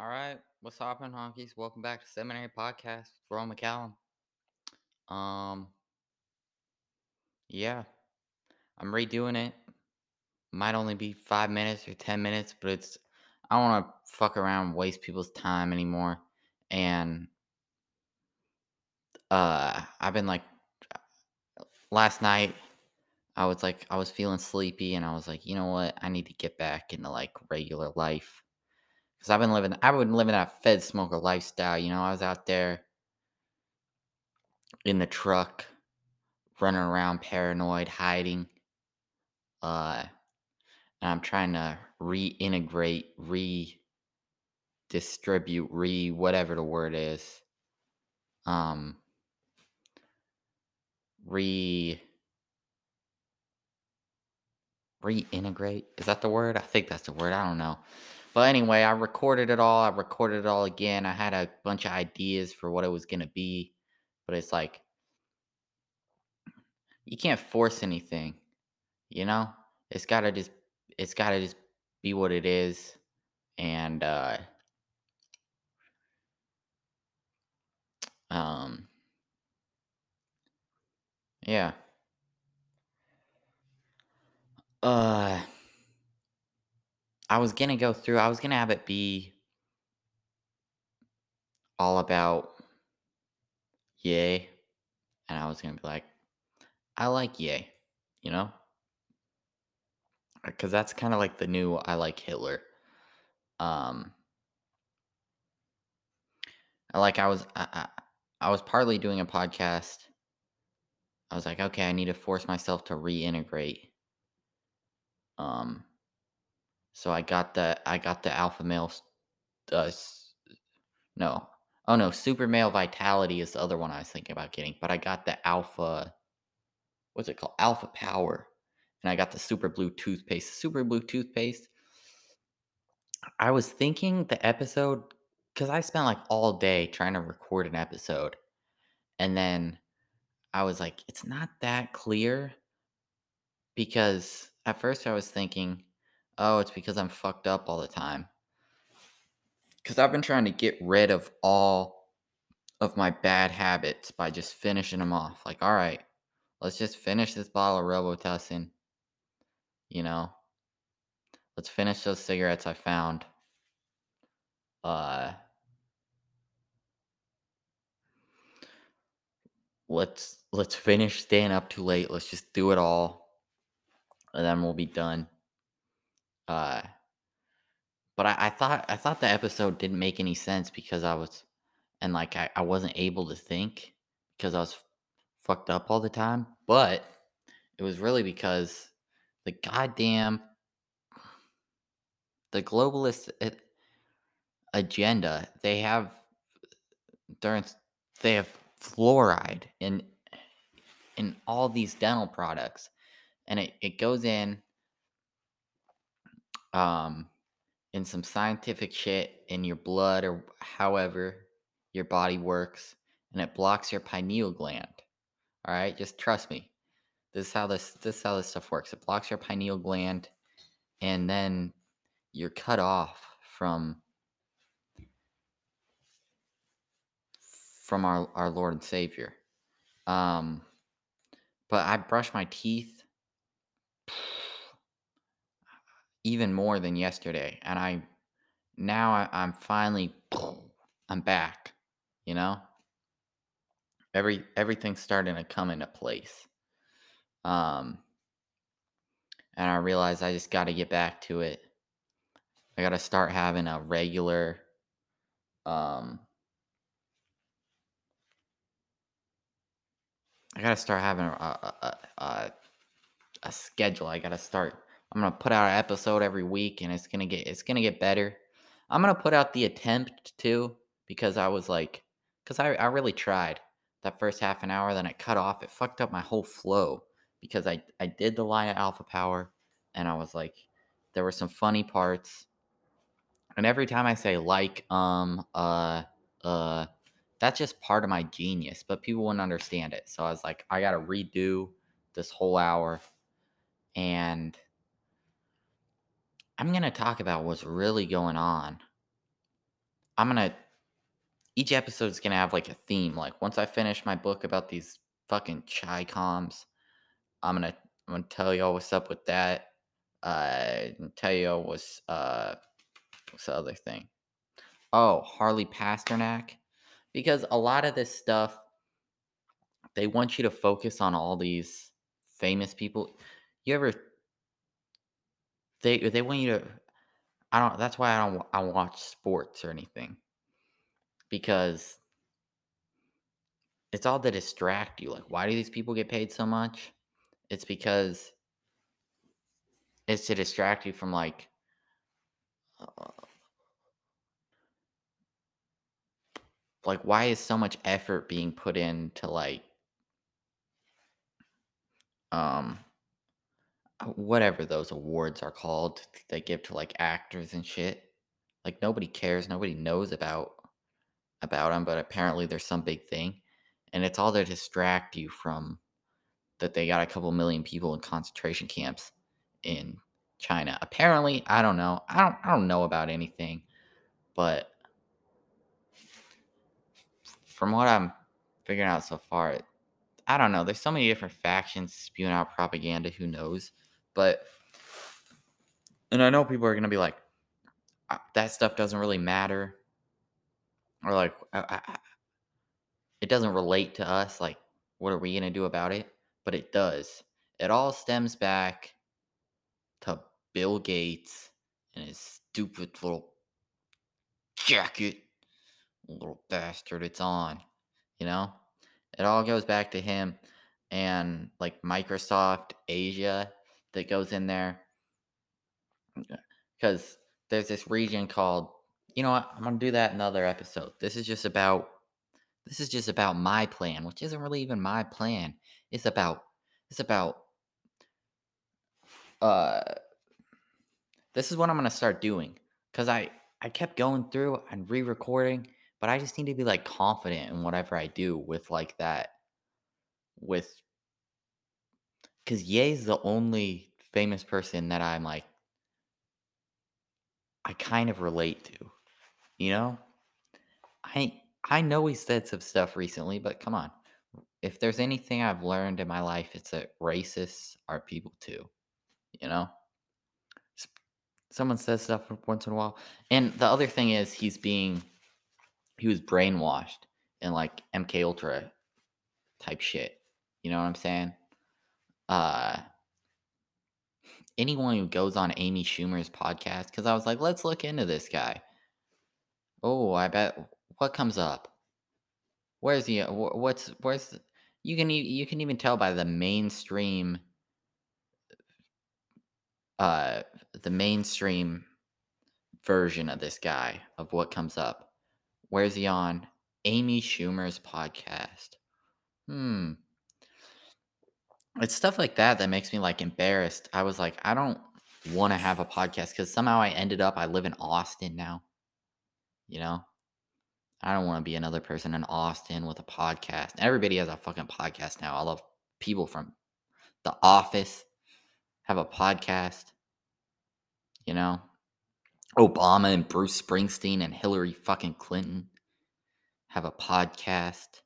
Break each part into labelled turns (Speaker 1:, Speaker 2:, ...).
Speaker 1: All right, what's happening, honkies? Welcome back to Seminary Podcast. Ron McCallum. Um, yeah, I'm redoing it. Might only be five minutes or ten minutes, but it's I don't want to fuck around, waste people's time anymore. And uh, I've been like, last night, I was like, I was feeling sleepy, and I was like, you know what? I need to get back into like regular life because I've been living, I've been living that Fed smoker lifestyle. You know, I was out there in the truck, running around paranoid, hiding. Uh, and I'm trying to reintegrate, redistribute, re whatever the word is. Um, re reintegrate is that the word? I think that's the word. I don't know. But anyway, I recorded it all. I recorded it all again. I had a bunch of ideas for what it was gonna be, but it's like you can't force anything, you know? It's gotta just it's gotta just be what it is. And uh um yeah. Uh I was gonna go through I was gonna have it be all about Ye. And I was gonna be like, I like Ye, you know? Because that's kind of like the new I like Hitler. Um, like I was I, I, I was partly doing a podcast. I was like, okay, I need to force myself to reintegrate. Um, so I got the I got the alpha male. Uh, no, oh no, super male vitality is the other one I was thinking about getting. But I got the alpha. What's it called? Alpha power, and I got the super blue toothpaste. Super blue toothpaste. I was thinking the episode because I spent like all day trying to record an episode, and then I was like, it's not that clear because at first I was thinking, oh, it's because I'm fucked up all the time. Because I've been trying to get rid of all of my bad habits by just finishing them off. Like, all right, let's just finish this bottle of Robitussin. You know, let's finish those cigarettes I found. Uh, let's let's finish staying up too late. Let's just do it all, and then we'll be done. Uh, but I, I thought I thought the episode didn't make any sense because I was and like I, I wasn't able to think because I was fucked up all the time. But it was really because the goddamn the globalist agenda they have during they have fluoride in in all these dental products and it, it goes in um in some scientific shit in your blood or however your body works and it blocks your pineal gland all right? Just trust me. This is how this this is how this stuff works. It blocks your pineal gland and then you're cut off from from our, our lord and savior. Um but i brush my teeth even more than yesterday and i now I, i'm finally i'm back you know? Every everything's starting to come into place um and i realized i just got to get back to it. I got to start having a regular um i got to start having a, a, a, a, a schedule i got to start i'm gonna put out an episode every week and it's gonna get it's gonna get better. I'm gonna put out the attempt too because i was like because I, I really tried that first half an hour then it cut off it fucked up my whole flow because i i did the line of alpha power and i was like there were some funny parts. And every time i say like um uh uh that's just part of my genius but people wouldn't understand it. So i was like i gotta redo this whole hour. And i'm gonna talk about what's really going on I'm gonna each episode is gonna have like a theme. Like once I finish my book about these fucking ChiComs, I'm gonna I'm gonna tell y'all what's up with that. Uh, tell y'all what's uh what's the other thing? Oh, Harley Pasternak, because a lot of this stuff they want you to focus on all these famous people. You ever they they want you to I don't that's why I don't I watch sports or anything. Because it's all to distract you. Like why do these people get paid so much? It's because it's to distract you from like like why is so much effort being put into like um uh, whatever those awards are called they give to like actors and shit like nobody cares nobody knows about about them but apparently there's some big thing and it's all to distract you from that they got a couple million people in concentration camps in china apparently i don't know i don't i don't know about anything but from what i'm figuring out so far I don't know. There's so many different factions spewing out propaganda. Who knows? But, and I know people are going to be like, "Uh, that stuff doesn't really matter. Or like, I, I, it doesn't relate to us. Like, what are we going to do about it? But it does. It all stems back to Bill Gates and his stupid little jacket, little bastard it's on, you know? It all goes back to him and like Microsoft Asia that goes in there. Because there's this region called, you know what? I'm to do that in another episode. This is just about. This is just about my plan, which isn't really even my plan. It's about it's about uh this is what I'm to start doing cuz I I kept going through and re-recording, but I just need to be like confident in whatever I do with like that with because Ye's the only famous person that I'm like, I kind of relate to, you know? I I know he said some stuff recently, but come on. If there's anything I've learned in my life, it's that racists are people too, you know? Someone says stuff once in a while. And the other thing is he's being he was brainwashed in like MK Ultra type shit. You know what I'm saying? Uh anyone who goes on Amy Schumer's podcast because I was like, let's look into this guy. Oh, I bet what comes up. Where's he? What's where's? the- You can you can even tell by the mainstream, uh, the mainstream version of this guy of what comes up. Where's he on? Amy Schumer's podcast. Hmm. It's stuff like that that makes me like embarrassed. I was like, I don't want to have a podcast because somehow I ended up. I live in Austin now. You know, I don't want to be another person in Austin with a podcast. Everybody has a fucking podcast now. I love people from The Office have a podcast. You know, Obama and Bruce Springsteen and Hillary fucking Clinton have a podcast.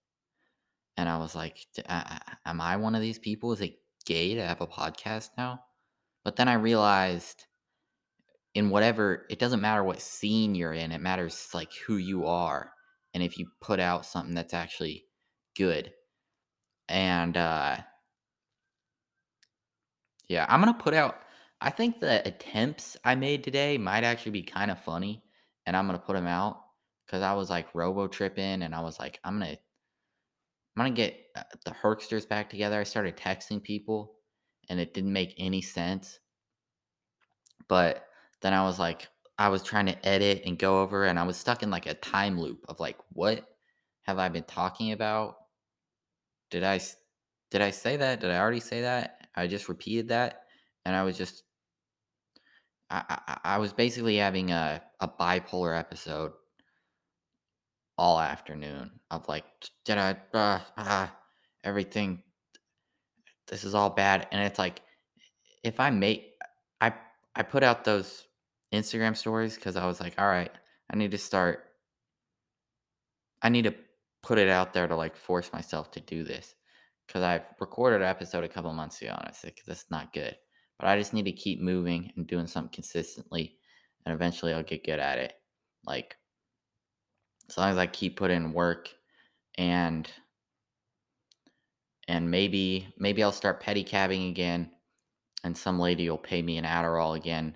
Speaker 1: And I was like, "D- a- a- am I one of these people? Is it gay to have a podcast now? But then I realized in whatever, it doesn't matter what scene you're in, it matters like who you are. And if you put out something that's actually good. And uh yeah, I'm gonna put out I think the attempts I made today might actually be kind of funny, and I'm gonna put them out because I was like robo tripping, and I was like, I'm gonna I'm gonna get uh, the Herksters back together. I started texting people, and it didn't make any sense. But then I was like, I was trying to edit and go over, and I was stuck in like a time loop of like, what have I been talking about? Did I did I say that? Did I already say that? I just repeated that, and I was just I I, I was basically having a a bipolar episode all afternoon of like, did I uh, ah everything? This is all bad, and it's like if I make I I put out those Instagram stories because I was like, all right, I need to start I need to put it out there to like force myself to do this because I've recorded an episode a couple months ago and I said that's not good. But I just need to keep moving and doing something consistently, and eventually I'll get good at it. Like as long as I keep putting work and and maybe maybe I'll start pedicabbing again and some lady will pay me an Adderall again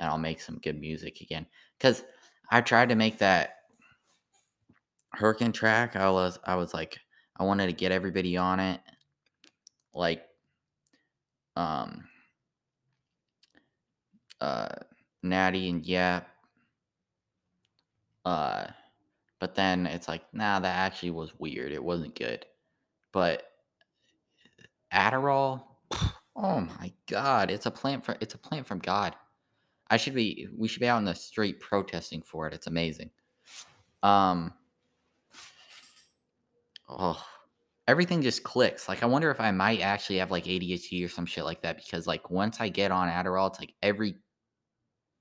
Speaker 1: and I'll make some good music again. Cause I tried to make that Hurricane track. I was I was like I wanted to get everybody on it. Like um uh Natty and Yap. Uh but then it's like, nah, that actually was weird. It wasn't good. But Adderall, oh my god, it's a plant from it's a plant from God. I should be we should be out in the street protesting for it. It's amazing. Um oh everything just clicks. Like I wonder if I might actually have like ADHD or some shit like that because like once I get on Adderall, it's like every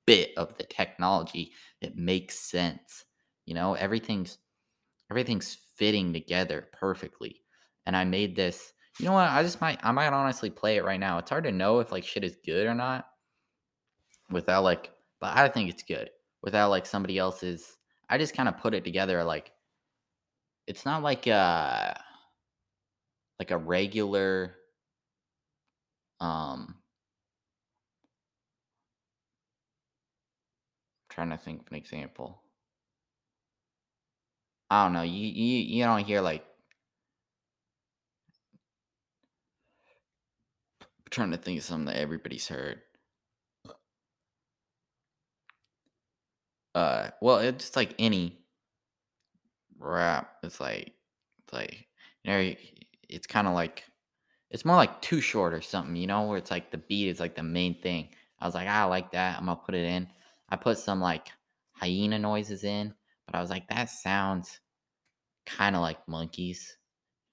Speaker 1: bit of the technology it makes sense. You know, everything's everything's fitting together perfectly. And I made this. You know what? I just might I might honestly play it right now. It's hard to know if like shit is good or not without like but I think it's good without like somebody else's I just kind of put it together like it's not like a like a regular um trying to think of an example. I don't know. You you you don't hear like trying to think of something that everybody's heard. Uh, well, it's just like any rap. It's like, it's like you know, it's kind of like it's more like Too Short or something. You know, where it's like the beat is like the main thing. I was like, "Ah, I like that. I'm gonna put it in. I put some like hyena noises in, but I was like, that sounds kind of like monkeys.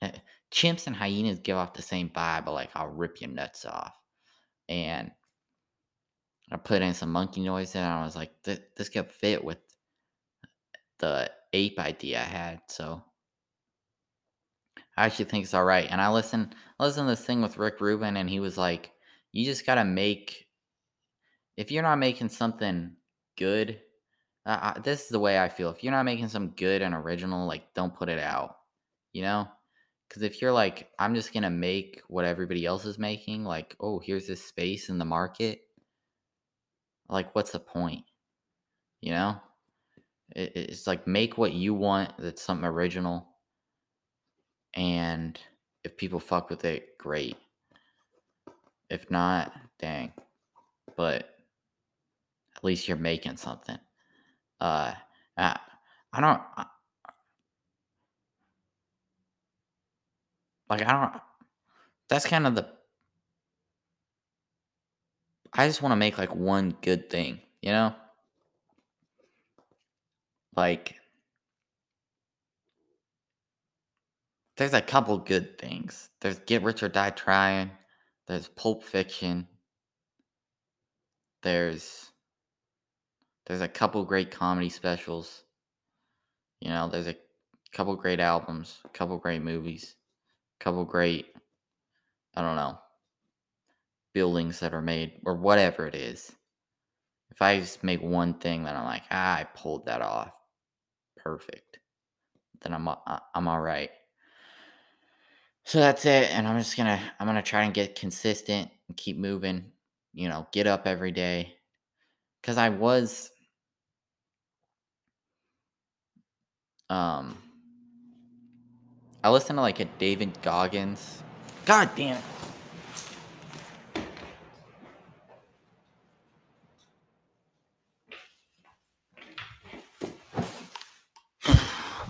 Speaker 1: Eh, Chimps and hyenas give off the same vibe, but like I'll rip your nuts off. And I put in some monkey noise and I was like, "Th- this could fit with the ape idea I had. So I actually think it's all right. And I listened, listened to this thing with Rick Rubin, and he was like, you just gotta make if you're not making something good. Uh, I, this is the way I feel. If you're not making some good and original, like don't put it out. You know, because if you're like, I'm just gonna make what everybody else is making, like, oh, here's this space in the market. Like, what's the point? You know, it, it's like make what you want. That's something original And if people fuck with it, great. If not, dang. But at least you're making something. Uh, I, I don't like. I don't. That's kind of the. I just want to make like one good thing, you know. Like, there's a couple good things. There's Get Rich or Die Trying. There's Pulp Fiction. There's there's a couple great comedy specials. You know, there's a couple great albums, a couple great movies, a couple great, I don't know, buildings that are made or whatever it is. If I just make one thing that I'm like, ah, I pulled that off, perfect, then I'm a- I- I'm all right. So that's it, and I'm just gonna I'm gonna try and get consistent and keep moving. You know, get up every day because I was um I listen to like a David Goggins. God damn it.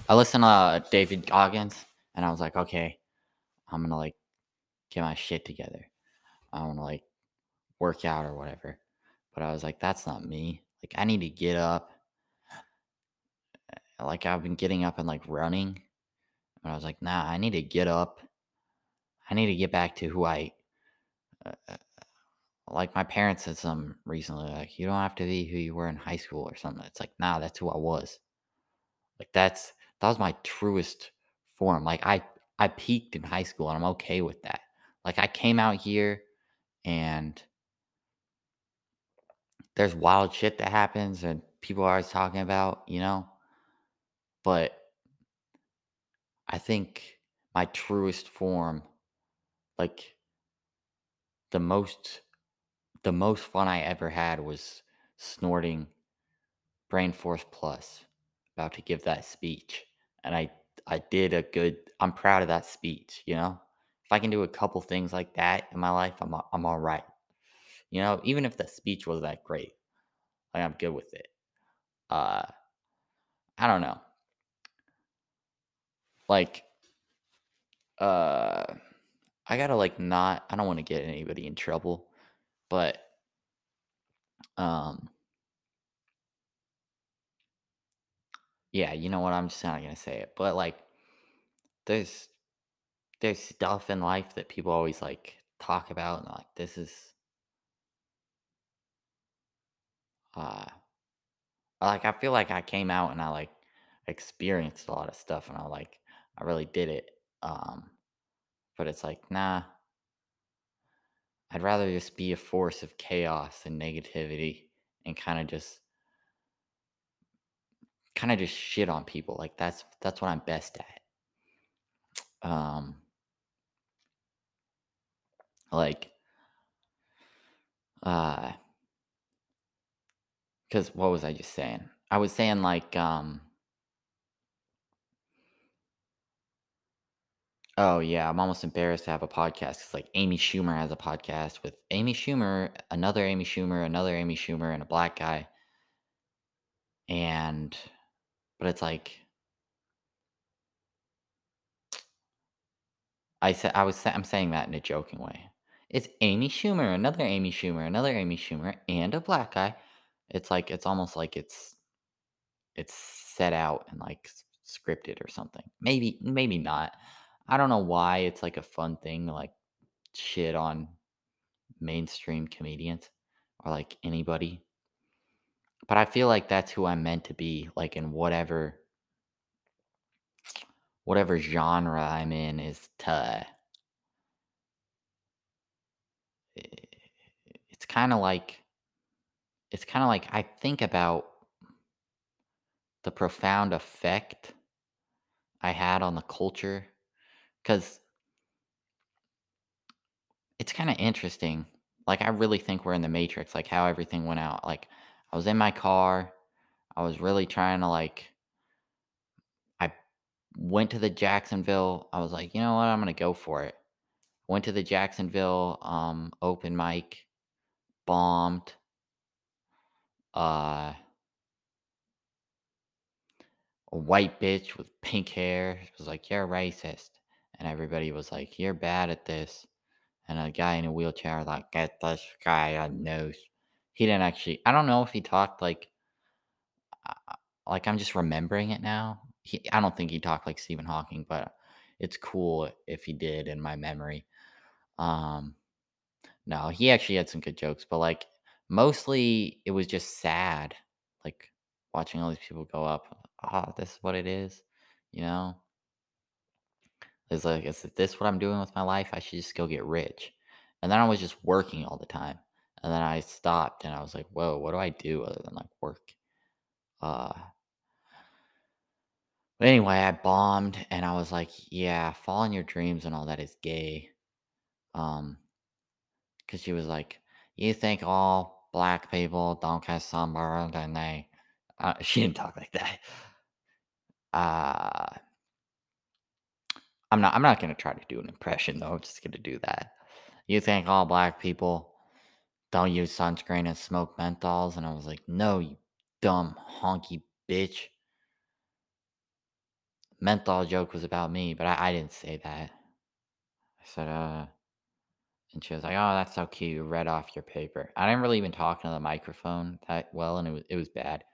Speaker 1: I listened to uh, David Goggins and I was like, okay, I'm gonna like get my shit together. I wanna like work out or whatever. But I was like, that's not me. Like I need to get up. Like I've been getting up and like running. And I was like, nah, I need to get up. I need to get back to who I uh, uh, like my parents said some recently, like, you don't have to be who you were in high school or something. It's like, nah, that's who I was. Like that's that was my truest form. Like I I peaked in high school and I'm okay with that. Like I came out here and there's wild shit that happens and people are always talking about, you know? But I think my truest form, like the most the most fun I ever had was snorting Brain Force Plus, about to give that speech. And I I did a good I'm proud of that speech, you know? If I can do a couple things like that in my life, I'm I'm all right. You know, even if the speech was that great, like I'm good with it. Uh I don't know. Like uh I got to like not I don't want to get anybody in trouble, but um yeah, you know what? I'm just not to say it. But like there's there's stuff in life that people always like talk about and like this is uh like I feel like I came out and I like experienced a lot of stuff and I like I really did it. Um but it's like nah, I'd rather just be a force of chaos and negativity and kind of just kind of just shit on people. Like that's that's what I'm best at. Um like uh cuz what was I just saying? I was saying like um Oh yeah, I'm almost embarrassed to have a podcast. Cause like Amy Schumer has a podcast with Amy Schumer, another Amy Schumer, another Amy Schumer, and a black guy. And but it's like I said I was I'm saying that in a joking way. It's Amy Schumer, another Amy Schumer, another Amy Schumer, and a black guy. It's like it's almost like it's it's set out and like scripted or something. Maybe maybe not. I don't know why it's like a fun thing like shit on mainstream comedians or like anybody. But I feel like that's who I'm meant to be, like in whatever whatever genre I'm in is to it's kind of like it's kind of like I think about the profound effect I had on the culture cuz it's kind of interesting. Like I really think we're in the matrix like how everything went out. Like I was in my car, I was really trying to like I went to the Jacksonville. I was like, "You know what? I'm going to go for it." Went to the Jacksonville um open mic, bombed. Uh a white bitch with pink hair was like, "You're racist." And everybody was like, "You're bad at this." And a guy in a wheelchair like, "Get this guy a noose." He didn't actually I don't know if he talked like like I'm just remembering it now. He I don't think he talked like Stephen Hawking, but it's cool if he did in my memory. Um No, he actually had some good jokes, but, like, mostly it was just sad, like, watching all these people go up, "Ah, this is what it is," you know? It's like, "Is this what I'm doing with my life? I should just go get rich." And then I was just working all the time, and then I stopped, and I was like, "Whoa, what do I do other than, like, work?" Uh, but anyway, I bombed, and I was like, "Yeah, following your dreams and all that is gay." Um, cause she was like, "You think all black people don't get sunburned and they" uh, she didn't talk like that. Uh, I'm not I'm not gonna try to do an impression, though, I'm just gonna do that. "You think all black people don't use sunscreen and smoke menthols?" And I was like, "No, you dumb honky bitch." Menthol joke was about me, but I I didn't say that. I said, uh and she was like, "Oh, that's so cute, you read off your paper." I didn't really even talk into the microphone that well, and it was it was bad.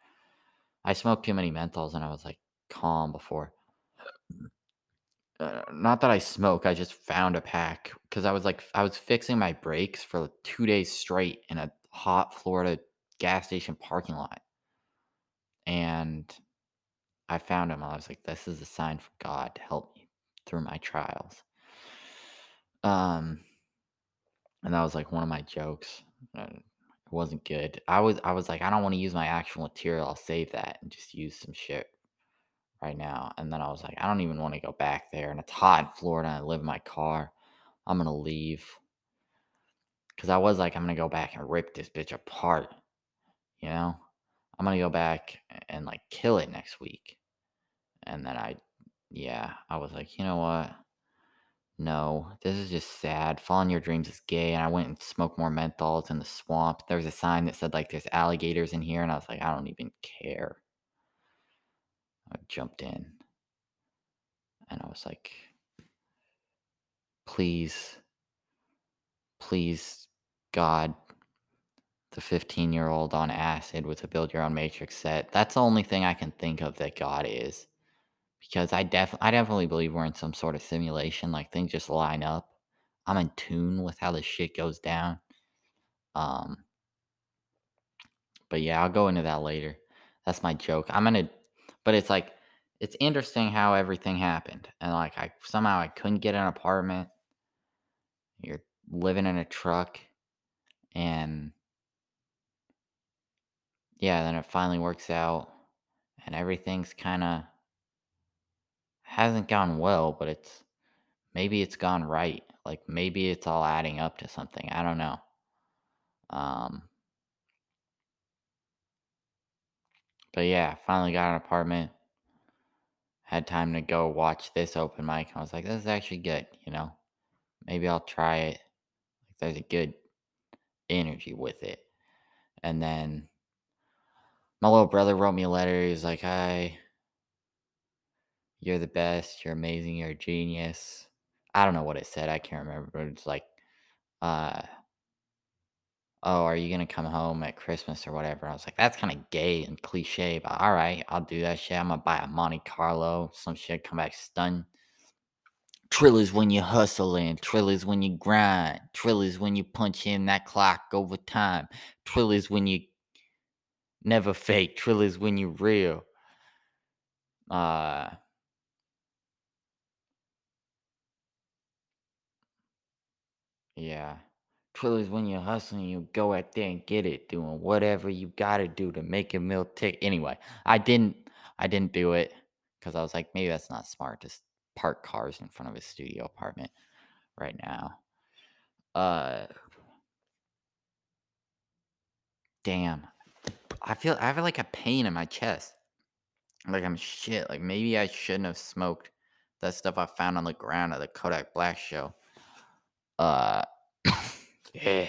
Speaker 1: I smoked too many menthols and I was, like, calm before. Uh, not that I smoke, I just found a pack because I was, like I was fixing my brakes for 2 days straight in a hot Florida gas station parking lot, and I found him. I was like, this is a sign from God to help me through my trials. Um, and that was like one of my jokes. It wasn't good. I was I was like, I don't want to use my actual material. I'll save that and just use some shit right now. And then I was like, I don't even want to go back there. And it's hot in Florida. I live in my car. I'm gonna leave. Cause I was like, I'm gonna go back and rip this bitch apart. You know? I'm gonna go back and like kill it next week. And then I yeah, I was like, you know what? No, this is just sad. Following your dreams is gay. And I went and smoked more menthols in the swamp. There was a sign that said like there's alligators in here, and I was like, I don't even care. I jumped in and I was like, please, please, God, the 15 year old on acid with a build your own matrix set. That's the only thing I can think of that God is. Because I def I definitely believe we're in some sort of simulation, like things just line up. I'm in tune with how this shit goes down. Um but yeah, I'll go into that later. That's my joke. I'm gonna but it's like it's interesting how everything happened. And like I somehow I couldn't get an apartment. You're living in a truck and yeah, then it finally works out and everything's kind of hasn't gone well, but it's maybe it's gone right. Like maybe it's all adding up to something. I don't know. Um but yeah, finally got an apartment. Had time to go watch this open mic. I was like, this is actually good, you know. Maybe I'll try it. There's a good energy with it. And then my little brother wrote me a letter. He was like, Hi, you're the best. You're amazing. You're a genius. I don't know what it said. I can't remember, but it's like, uh, oh, are you gonna come home at Christmas or whatever? I was like, that's kind of gay and cliche, but all right, I'll do that shit. I'm gonna buy a Monte Carlo, some shit, come back stunned. Trill is when you hustling. Trill is when you grind. Trill is when you punch in that clock over time. Trill is when you never fake. Trill is when you real. Uh yeah. Is when you're hustling, you go out there and get it, doing whatever you gotta do to make a meal tick. Anyway, I didn't I didn't do it because I was like, maybe that's not smart. to park cars in front of a studio apartment right now. Uh damn. I feel I have like a pain in my chest. Like I'm shit. Like maybe I shouldn't have smoked that stuff I found on the ground at the Kodak Black show. Uh yeah.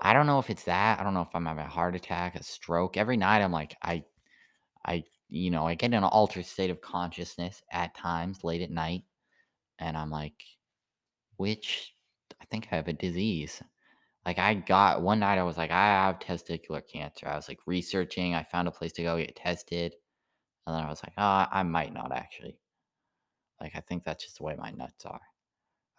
Speaker 1: I don't know if it's that. I don't know if I'm having a heart attack, a stroke. Every night I'm like I I you know, I get in an altered state of consciousness at times late at night and I'm like which I think I have a disease. Like I got one night I was like, I have testicular cancer. I was like researching. I found a place to go get tested. And then I was like, oh, I might not actually. Like I think that's just the way my nuts are.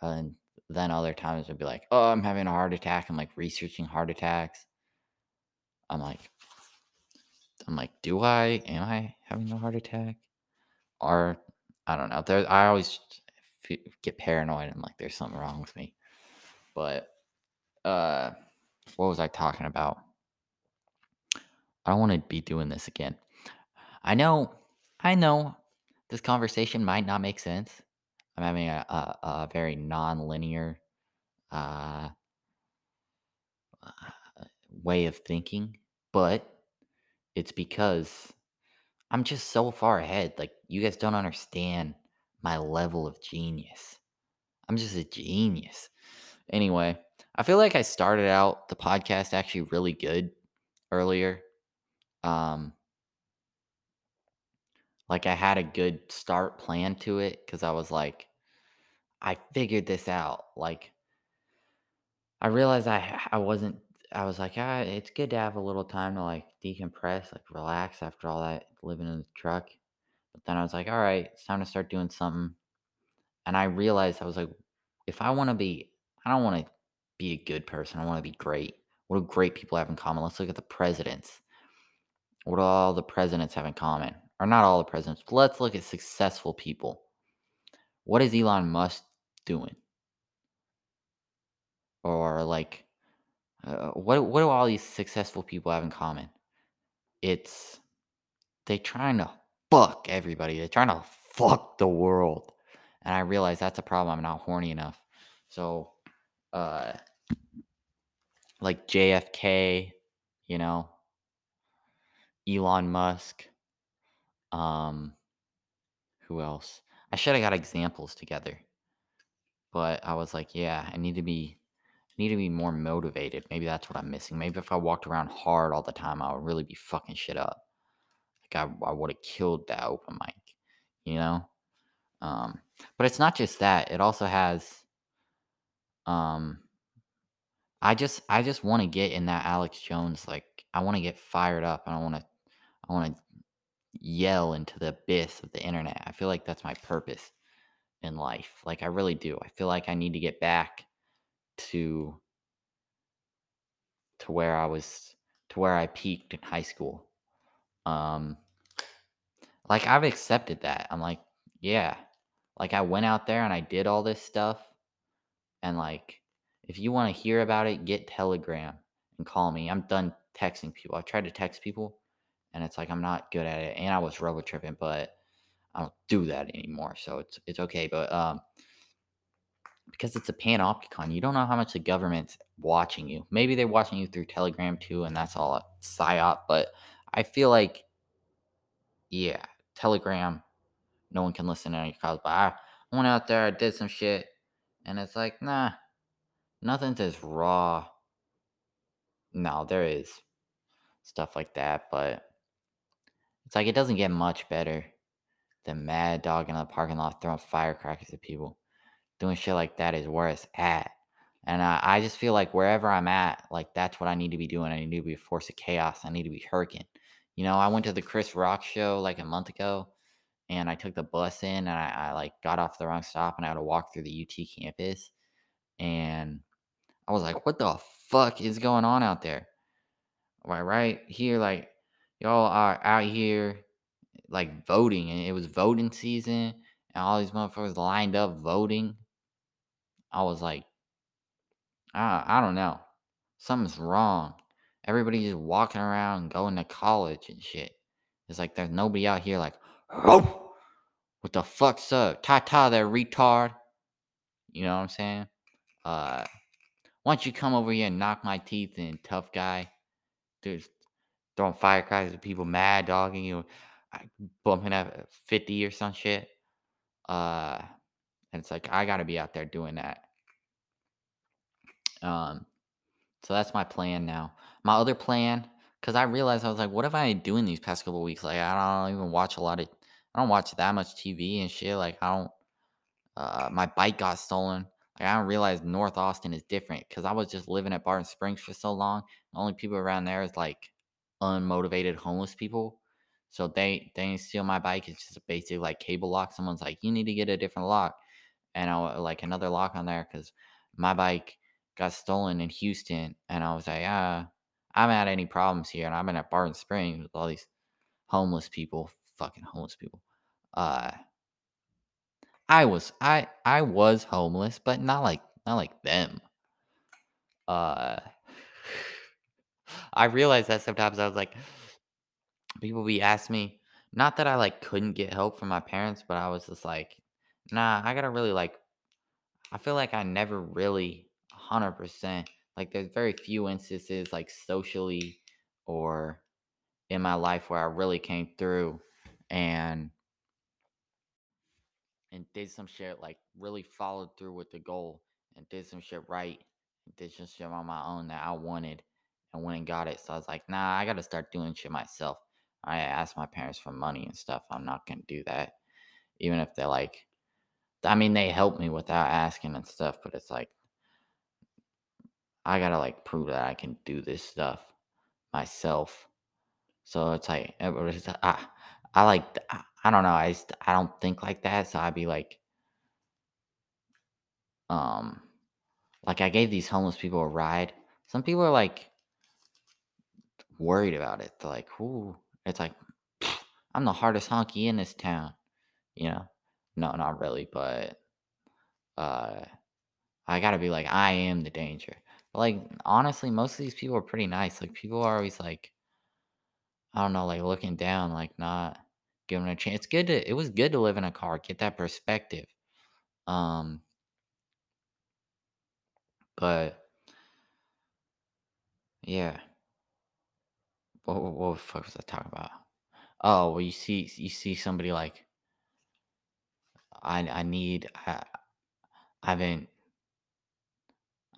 Speaker 1: And then other times I'd be like, oh, I'm having a heart attack. I'm like researching heart attacks. I'm like, I'm like, do I? Am I having a heart attack? Or I don't know. There, I always get paranoid. I'm like, there's something wrong with me. But uh, what was I talking about? I don't want to be doing this again. I know, I know, this conversation might not make sense. I'm having a, a, a very non-linear uh, uh, way of thinking, but it's because I'm just so far ahead. Like you guys don't understand my level of genius. I'm just a genius. Anyway, I feel like I started out the podcast actually really good earlier. Um like I had a good start plan to it cuz I was like I figured this out. Like I realized I I wasn't I was like, ah, it's good to have a little time to like decompress, like relax after all that living in the truck. But then I was like, all right, it's time to start doing something. And I realized I was like, if I want to be, I don't want to be a good person. I want to be great. What do great people have in common? Let's look at the presidents. What do all the presidents have in common? or not all the presidents, but let's look at successful people. What is Elon Musk doing? Or like, uh, what what do all these successful people have in common? It's they trying to fuck everybody. They're trying to fuck the world, and I realize that's a problem. I'm not horny enough. So, uh, like JFK, you know, Elon Musk, um, who else? I should have got examples together, but I was like, yeah, I need to be I need to be more motivated. Maybe that's what I'm missing. Maybe if I walked around hard all the time, I would really be fucking shit up. Like I, I would have killed that open mic, you know. Um, but it's not just that. It also has. Um, I just I just want to get in that Alex Jones. Like I want to get fired up, I want to I want to yell into the abyss of the internet. I feel like that's my purpose in life. Like I really do. I feel like I need to get back to to where I was to where I peaked in high school. Um like I've accepted that. I'm like, yeah. Like I went out there and I did all this stuff and like if you want to hear about it, get Telegram and call me. I'm done texting people. I've tried to text people and it's like I'm not good at it. And I was robo tripping, but I don't do that anymore. So it's it's okay. But um because it's a panopticon, you don't know how much the government's watching you. Maybe they're watching you through Telegram too, and that's all a psyop. But I feel like, yeah, Telegram, no one can listen to any calls. But I went out there, I did some shit, and it's like, nah, nothing's as raw. No, there is stuff like that, but it's like it doesn't get much better than Mad Dog in the parking lot throwing firecrackers at people doing shit like that is where it's at. And I, I just feel like wherever I'm at, like that's what I need to be doing. I need to be a force of chaos. I need to be Hurricane. You know, I went to the Chris Rock show like a month ago and I took the bus in and I, I like got off the wrong stop and I had to walk through the UT campus. And I was like, what the fuck is going on out there? Right, right here, like y'all are out here like voting and it was voting season and all these motherfuckers lined up voting I was like, I, I don't know. Something's wrong. Everybody's just walking around going to college and shit. It's like there's nobody out here like, oh, what the fuck's up? Ta ta, there, retard. You know what I'm saying? Uh, why don't you come over here and knock my teeth in, tough guy? Dude, throwing firecrackers at people, mad dogging you, bumping at 50 or some shit. Uh, and it's like, I gotta be out there doing that. Um, so that's my plan now. My other plan, because I realized I was like, what have I been doing these past couple weeks? Like, I don't even watch a lot of, I don't watch that much TV and shit. Like, I don't, uh, my bike got stolen. Like, I don't realize North Austin is different because I was just living at Barton Springs for so long. The only people around there is like unmotivated homeless people. So they they steal my bike. It's just basically like cable lock. Someone's like, you need to get a different lock, and I like another lock on there because my bike got stolen in Houston, and I was like, ah, I haven't had any problems here, and I've been at Barton Springs with all these homeless people, fucking homeless people. Uh, I was I I was homeless, but not like not like them. Uh, I realized that sometimes I was like, people be asking me, not that I like couldn't get help from my parents, but I was just like, nah, I gotta really like. I feel like I never really 100%. Like, there's very few instances, like, socially or in my life where I really came through and and did some shit, like, really followed through with the goal and did some shit right and did some shit on my own that I wanted and went and got it. So I was like, nah, I got to start doing shit myself. I ask my parents for money and stuff. I'm not going to do that. Even if they're like, I mean, they help me without asking and stuff, but it's like, I gotta like prove that I can do this stuff myself. So it's like I, I like I, I don't know. I just, I don't think like that. So I'd be like, um, like I gave these homeless people a ride. Some people are like worried about it. They're like, "Ooh," it's like I'm the hardest honky in this town. You know, no, not really, but uh, I gotta be like, I am the danger. But like, honestly, most of these people are pretty nice. Like, people are always like, I don't know, like looking down, like not giving a chance. It's good to. It was good to live in a car, get that perspective. Um, but yeah. What, what, what the fuck was I talking about? Oh, well, you see, you see somebody like I, I need, I, I haven't,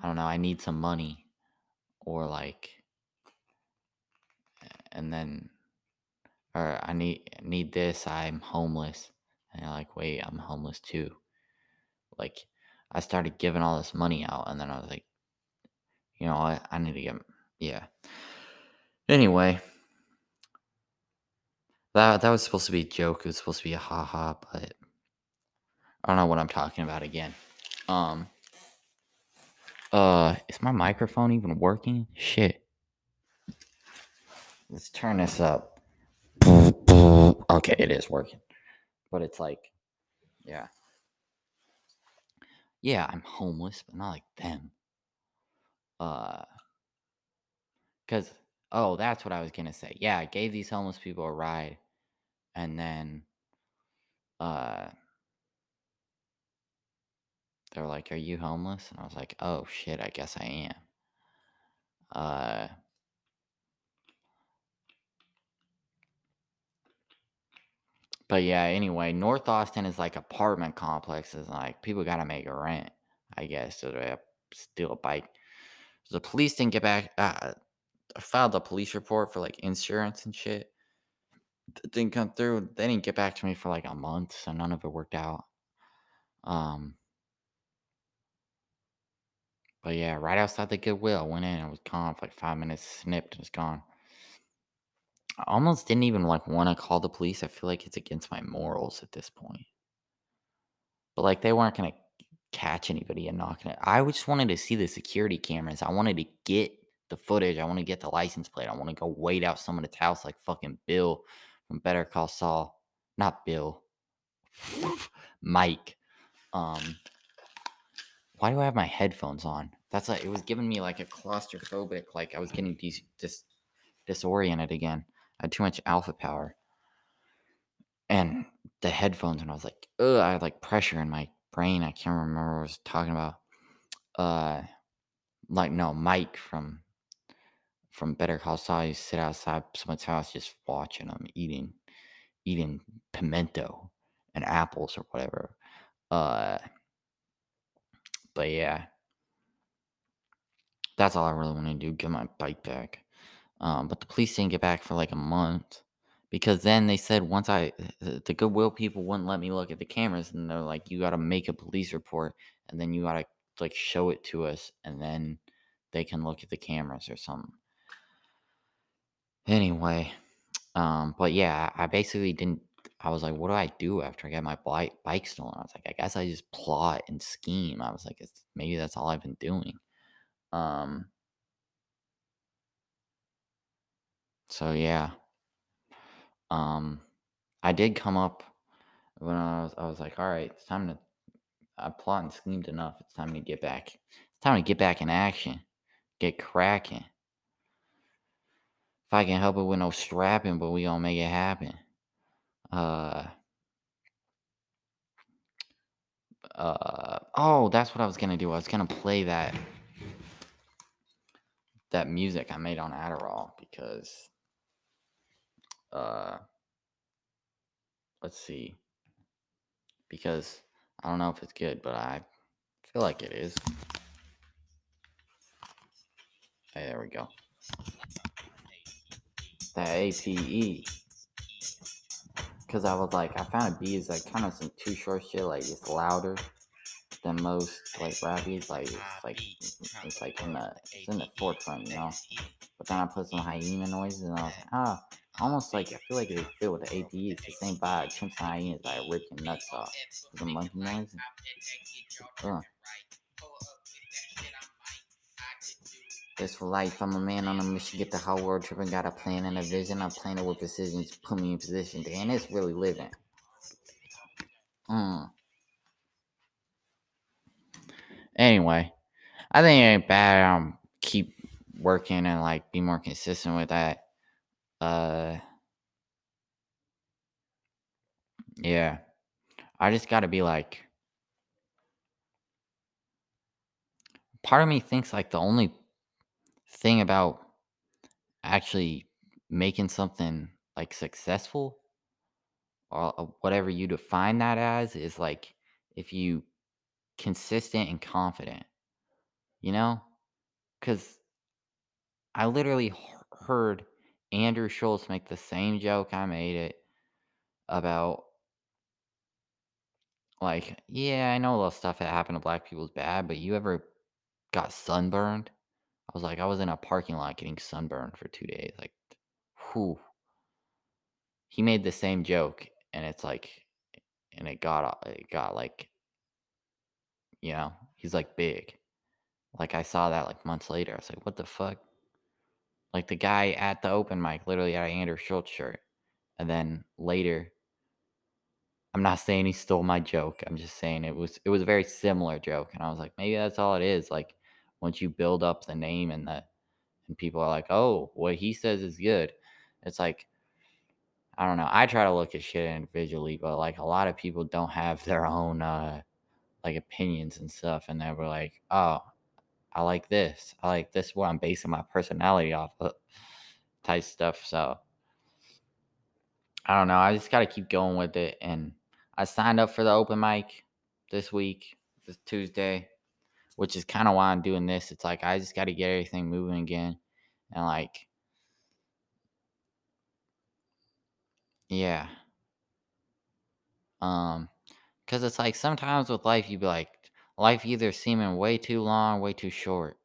Speaker 1: I don't know, I need some money, or like, and then, or I need need this. I'm homeless, and you're like, wait, I'm homeless too. Like, I started giving all this money out, and then I was like, you know, I, I need to get, yeah. Anyway, that that was supposed to be a joke. It was supposed to be a haha, but I don't know what I'm talking about again. Um. Uh, is my microphone even working? Shit. Let's turn this up. Okay, it is working. But it's like, yeah. Yeah, I'm homeless, but not like them. Uh, cause oh, that's what I was gonna say. Yeah, I gave these homeless people a ride, and then, uh, they were like, "Are you homeless?" And I was like, "Oh shit, I guess I am." Uh, but yeah, anyway, North Austin is like apartment complexes. Like people gotta make a rent, I guess, so they steal a bike. So the police didn't get back. Uh, I filed a police report for like insurance and shit. It didn't come through. They didn't get back to me for like a month, so none of it worked out. Um, but yeah, right outside the Goodwill, I went in. It was gone for like five minutes, snipped, and it's gone. I almost didn't even like want to call the police. I feel like it's against my morals at this point. But like they weren't gonna catch anybody and knocking it. I just wanted to see the security cameras. I wanted to get the footage. I want to get the license plate. I want to go wait out someone's house like fucking Bill from Better Call Saul. Not Bill. Mike. Um why do I have my headphones on? That's like it was giving me like a claustrophobic, like I was getting dis, dis disoriented again. I had too much alpha power. And the headphones, and I was like, ugh, I had like pressure in my brain. I can't remember what I was talking about. Uh like no, Mike from from Better Call used to sit outside someone's house just watching them eating eating pimento and apples or whatever. Uh but yeah. That's all I really want to do, get my bike back. Um, but the police didn't get back for like a month because then they said once I the Goodwill people wouldn't let me look at the cameras and they're like you got to make a police report and then you got to like show it to us and then they can look at the cameras or something. Anyway, um but yeah, I basically didn't I was like what do I do after I get my bike bike stolen? I was like I guess I just plot and scheme. I was like it's, maybe that's all I've been doing. Um so yeah. Um I did come up when I was I was like, all right, it's time to I plot and schemed enough. It's time to get back. It's time to get back in action. Get cracking. If I can help it with no strapping, but we gonna make it happen. Uh uh oh, that's what I was gonna do. I was gonna play that that music I made on Adderall because uh let's see. Because I don't know if it's good, but I feel like it is. Hey, there we go. The APE. Because I was like, I found a beat is like kind of some Too Short shit. Like it's louder than most like rap beats. Like it's like it's like in the it's in the forefront, you know. But then I put some hyena noises, and I was like, ah, almost like I feel like they fit with the APE. It's the same vibe. Chimps and hyenas like ripping nuts off. The monkey noise. Uh. This for life. I'm a man on a mission. Get the whole world tripping. Got a plan and a vision. I'm planning with precision. Put me in position. Damn, it's really living. Mm. Anyway, I think it ain't bad. Um, keep working and like be more consistent with that. Uh, yeah, I just got to be like. Part of me thinks like the only thing about actually making something like successful or uh, whatever you define that as is like if you consistent and confident you know? Because i literally heard Andrew Schulz make the same joke i made it about like yeah i know a lot of stuff that happened to black people is bad but you ever got sunburned i was like i was in a parking lot getting sunburned for two days like whew. He made the same joke and it's like and it got it got like you know he's like big. Like i saw that like months later. I was like what the fuck? Like the guy at the open mic literally had an Andrew Schulz shirt and then later i'm not saying he stole my joke i'm just saying it was it was a very similar joke and i was like maybe that's all it is like once you build up the name and the and people are like oh what he says is good it's like I don't know. I try to look at shit individually, but like a lot of people don't have their own uh like opinions and stuff, and they were like, "Oh, I like this. I like this. What I'm basing my personality off of." Type stuff. So I don't know. I just got to keep going with it, and I signed up for the open mic this week, this Tuesday, which is kind of why I'm doing this. It's like I just got to get everything moving again, and like Yeah. Um, because it's like sometimes with life, you'd be like, life either seeming way too long, way too short.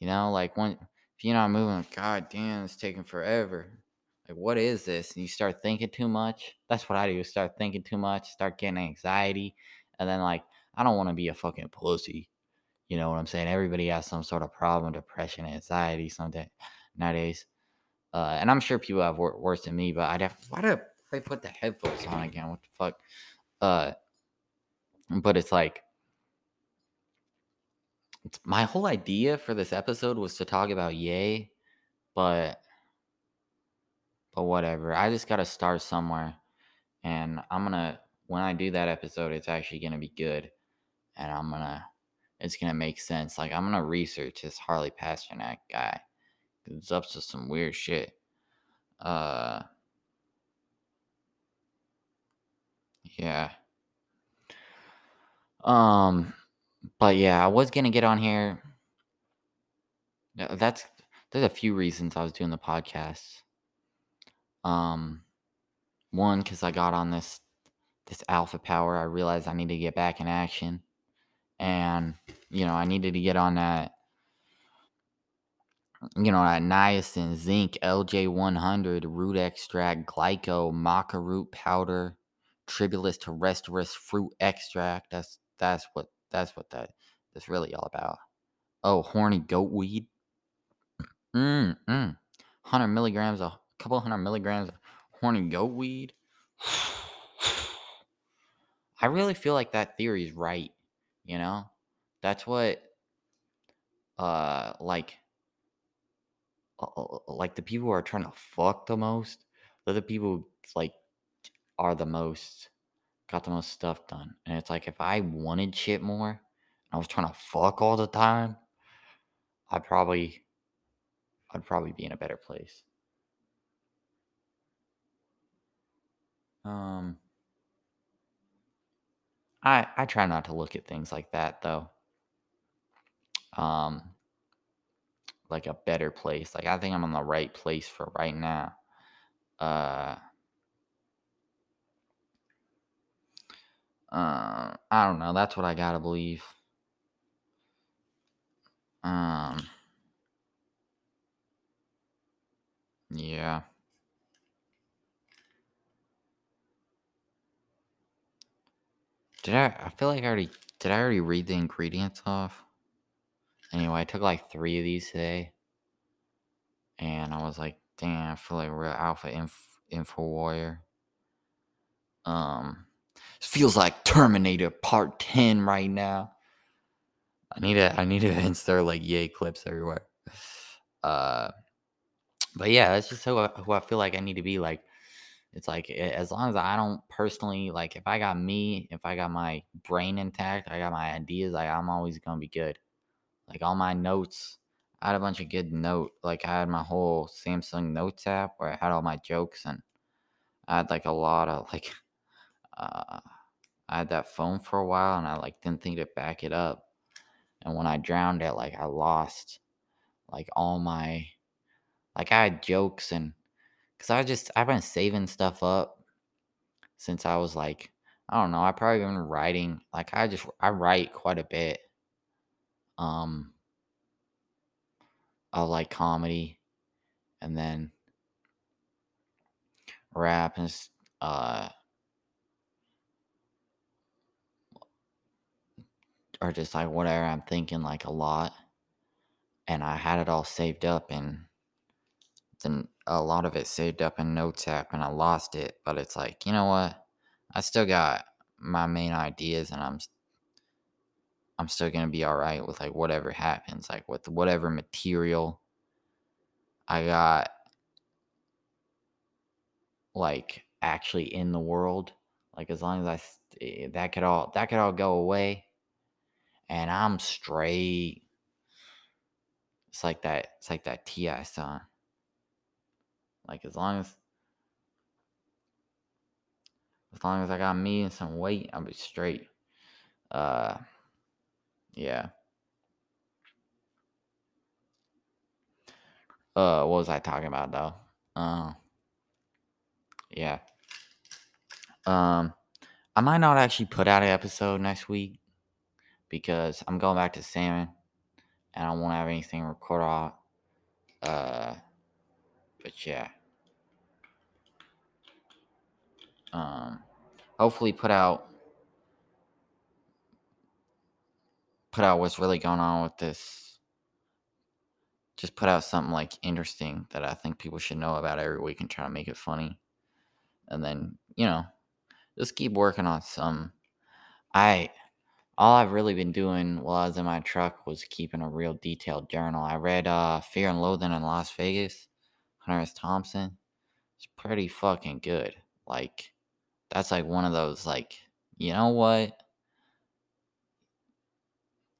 Speaker 1: You know, like when if you're not moving, god damn, it's taking forever. Like, what is this? And you start thinking too much. That's what I do. Start thinking too much, start getting anxiety, and then like, I don't want to be a fucking pussy. You know what I'm saying? Everybody has some sort of problem, depression, anxiety, something nowadays. Uh, and I'm sure people have wor- worse than me, but I'd have why do I put the headphones on again? What the fuck? Uh, but it's like it's, my whole idea for this episode was to talk about Ye, but but whatever. I just gotta start somewhere, and I'm gonna when I do that episode, it's actually gonna be good, and I'm gonna it's gonna make sense. Like I'm gonna research this Harley Pasternak guy. It's up to some weird shit. Uh, yeah. Um, but yeah, I was gonna get on here. That's there's a few reasons I was doing the podcast. Um, one because I got on this this alpha power. I realized I need to get back in action, and you know I needed to get on that you know, that niacin, zinc, LJ100, root extract, glyco, maca root powder, tribulus terrestris fruit extract. That's that's what that's what that that's really all about. Oh, horny goat weed. Mm, mm. 100 milligrams, a couple hundred milligrams of horny goat weed. I really feel like that theory is right. You know, that's what, uh, like like the people who are trying to fuck the most, they're the people who, like are the most got the most stuff done. And it's like if I wanted shit more, I was trying to fuck all the time, I'd probably I'd probably be in a better place. Um I I try not to look at things like that though. Um like a better place. Like I think I'm in the right place for right now. Uh uh I don't know. That's what I gotta believe. Um Yeah. Did I I feel like I already did I already read the ingredients off? anyway, I took like three of these today, and I was like, damn, I feel like real alpha inf- info warrior. Um, feels like Terminator Part Ten right now. I need to I need to insert like Ye clips everywhere. Uh, but yeah, that's just who I, who I feel like I need to be. Like, it's like as long as I don't personally like, if I got me, if I got my brain intact, I got my ideas, like I'm always gonna be good. Like all my notes, I had a bunch of good note. Like I had my whole Samsung Notes app where I had all my jokes, and I had like a lot of like, uh, I had that phone for a while, and I like didn't think to back it up. And when I drowned it, like I lost like all my like I had jokes and because I just I've been saving stuff up since I was like I don't know I probably been writing like I just I write quite a bit um of like comedy and then rap and uh or just like whatever I'm thinking like a lot and I had it all saved up and then a lot of it saved up in Notes app and I lost it. But it's like, you know what? I still got my main ideas and I'm I'm still gonna be alright with like whatever happens, like with whatever material I got like actually in the world. Like as long as I eh, that could all that could all go away and I'm straight. It's like that it's like that T.I. song. Like as long as as long as I got me and some weight, I'll be straight. Uh yeah. Uh what was I talking about though? Uh yeah. Um I might not actually put out an episode next week because I'm going back to salmon and I won't have anything recorded. Uh but yeah. Um, hopefully put out put out what's really going on with this. Just put out something like interesting that I think people should know about every week and try to make it funny. And then, you know, just keep working on some. I all I've really been doing while I was in my truck was keeping a real detailed journal. I read uh Fear and Loathing in Las Vegas, Hunter S. Thompson. It's pretty fucking good. Like that's like one of those like you know what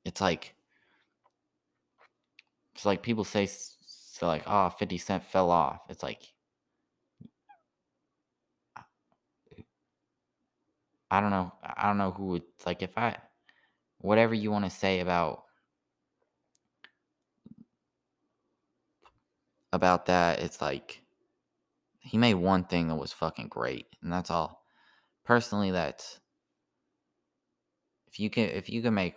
Speaker 1: it's like it's like people say so like oh 50 cent fell off it's like i don't know i don't know who would like if i whatever you want to say about about that it's like he made one thing that was fucking great and that's all personally that's if you can if you can make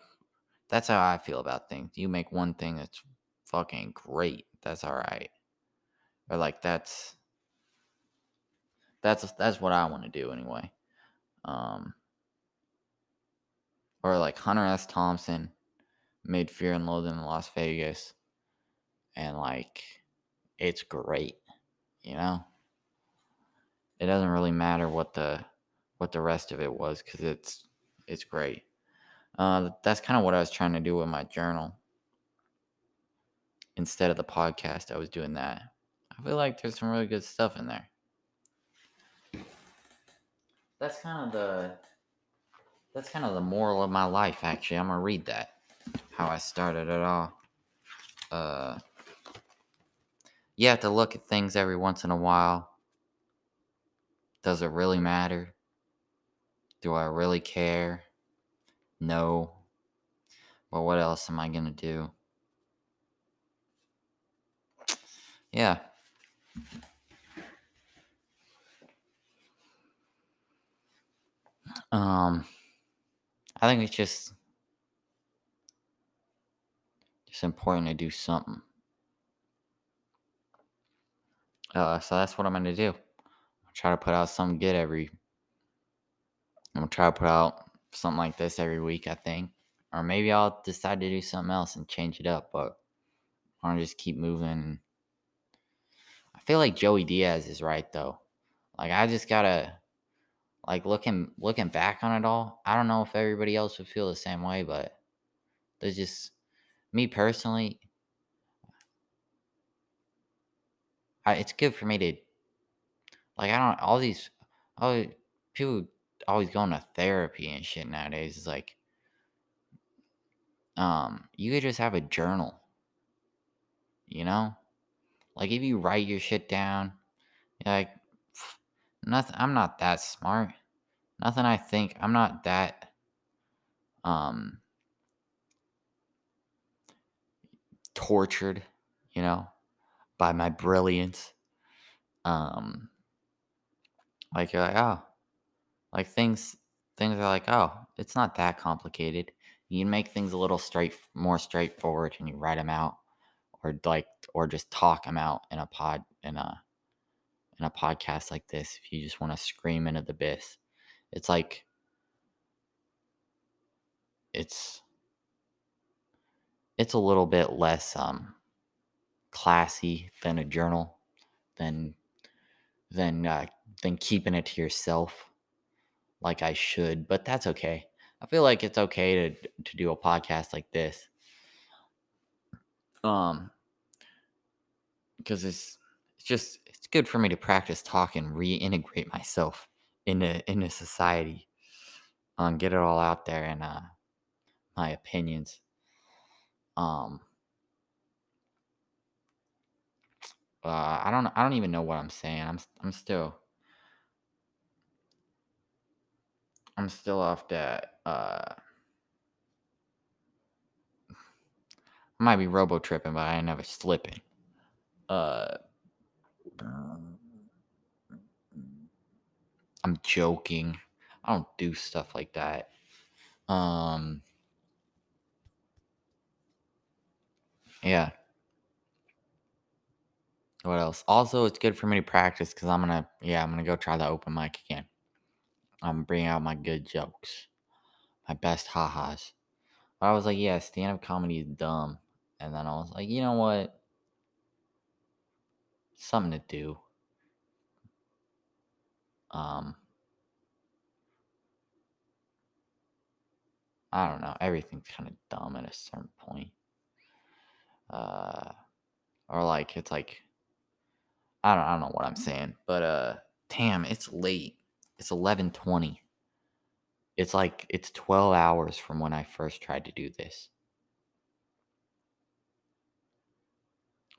Speaker 1: that's how I feel about things. You make one thing that's fucking great. That's all right. Or like that's that's that's what I want to do anyway. Um or like Hunter S. Thompson made Fear and Loathing in Las Vegas and like it's great, you know? It doesn't really matter what the what the rest of it was cuz it's it's great. Uh, that's kind of what I was trying to do with my journal. Instead of the podcast, I was doing that. I feel like there's some really good stuff in there. That's kind of the that's kind of the moral of my life actually. I'm to read that. How I started it all. Uh you have to look at things every once in a while. Does it really matter? Do I really care? No. But what else am I going to do? Yeah. Um I think it's just just important to do something. Uh so that's what I'm to do. I'll try to put out something good every I'm to try to put out something like this every week, I think. Or maybe I'll decide to do something else and change it up, but I want to just keep moving. I feel like Joey Diaz is right though. Like I just gotta like looking looking back on it all. I don't know if everybody else would feel the same way, but there's just me personally. I, it's good for me to like I don't all these all people always going to therapy and shit nowadays is like um you could just have a journal you know? Like if you write your shit down like nothing i'm not that smart. Nothing i think i'm not that um tortured you know by my brilliance um like you're like oh. Like things things are like oh it's not that complicated. You can make things a little straight more straightforward and you write them out or like or just talk them out in a pod in a in a podcast like this if you just want to scream into the abyss. It's like it's it's a little bit less um classy than a journal than than uh, than keeping it to yourself like I should, but that's okay. I feel like it's okay to to do a podcast like this. Um because it's it's just it's good for me to practice talk and reintegrate myself into into society. Um get it all out there and uh my opinions. Um uh, I don't I don't even know what I'm saying. I'm I'm still I'm still off that uh I might be robo tripping, but I ain't never slipping. Uh I'm joking. I don't do stuff like that. Um Yeah. What else? Also, it's good for me to practice because I'm gonna yeah, I'm gonna go try the open mic again. I'm bringing out my good jokes. My best ha-has. But I was like, yeah, stand-up comedy is dumb. And then I was like, you know what? Something to do. Um I don't know. Everything's kind of dumb at a certain point. Uh or like it's like I don't I don't know what I'm saying, but uh damn, it's late. It's 11:20. It's like it's 12 hours from when I first tried to do this.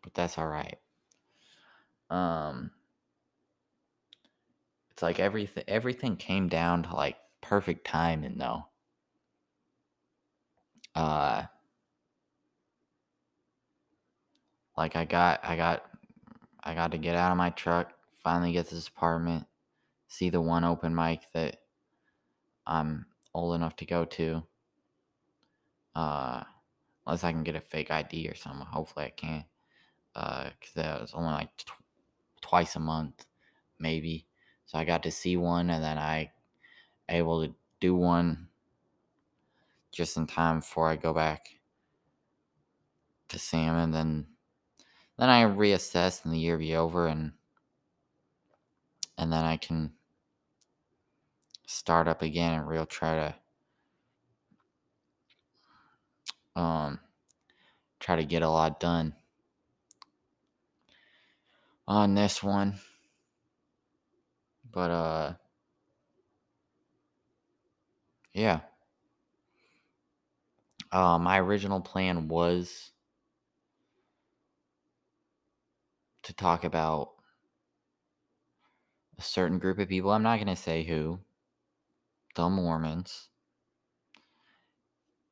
Speaker 1: But that's all right. Um it's like everything everything came down to like perfect timing though. Uh like I got I got I got to get out of my truck, finally get to this apartment, see the one open mic that I'm old enough to go to. Uh, unless I can get a fake ID or something. Hopefully I can. Uh, cause that was only like tw- twice a month, maybe. So I got to see one, and then I able to do one just in time before I go back to Sam, and then then I reassess and the year be over, and and then I can start up again and real try to um try to get a lot done. On this one. But uh yeah. Uh, my original plan was to talk about a certain group of people i'm not going to say who the Mormons.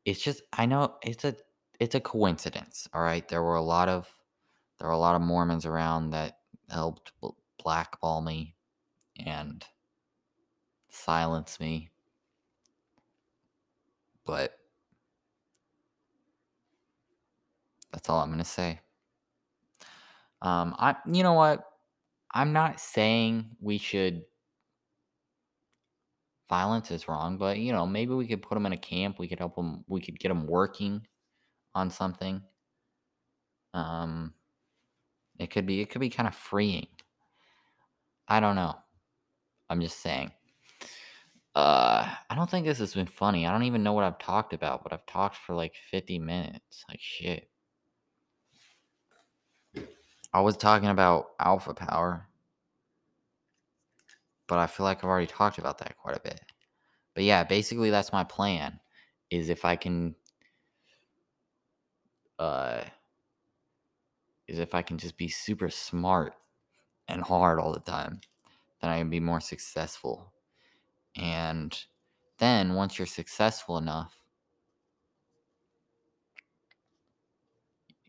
Speaker 1: It's just I know it's a it's a coincidence, all right? There were a lot of there were a lot of Mormons around that helped blackball me and silence me. But that's all I'm going to say. Um I you know what? I'm not saying we should violence is wrong, but you know, maybe we could put them in a camp. We could help them. We could get them working on something. Um, it could be. It could be kind of freeing. I don't know. I'm just saying. Uh, I don't think this has been funny. I don't even know what I've talked about, but I've talked for like 50 minutes. Like shit. I was talking about alpha power, but I feel like I've already talked about that quite a bit. But yeah, basically that's my plan is if I can uh is if I can just be super smart and hard all the time, then I can be more successful. And then once you're successful enough,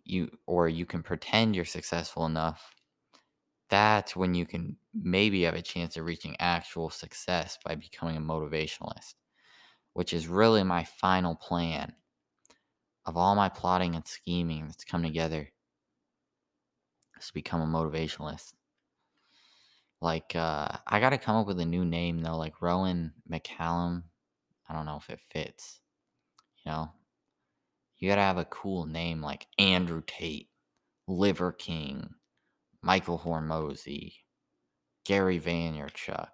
Speaker 1: you or you can pretend you're successful enough, that's when you can maybe have a chance of reaching actual success by becoming a motivationalist, which is really my final plan of all my plotting and scheming that's come together is to become a motivationalist. Like, uh, I gotta come up with a new name though, like Rowan McCallum. I don't know if it fits. You know? You gotta have a cool name like Andrew Tate, Liver King, Michael Hormozi, Gary Vaynerchuk,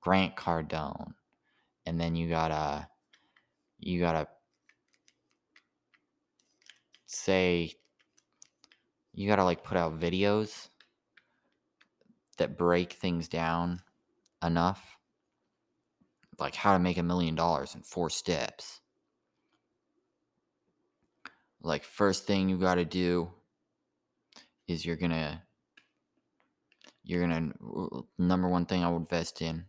Speaker 1: Grant Cardone. And then you gotta you gotta say you gotta like put out videos that break things down enough like how to make a million dollars in four steps like first thing you got to do is you're gonna you're gonna number one thing i would invest in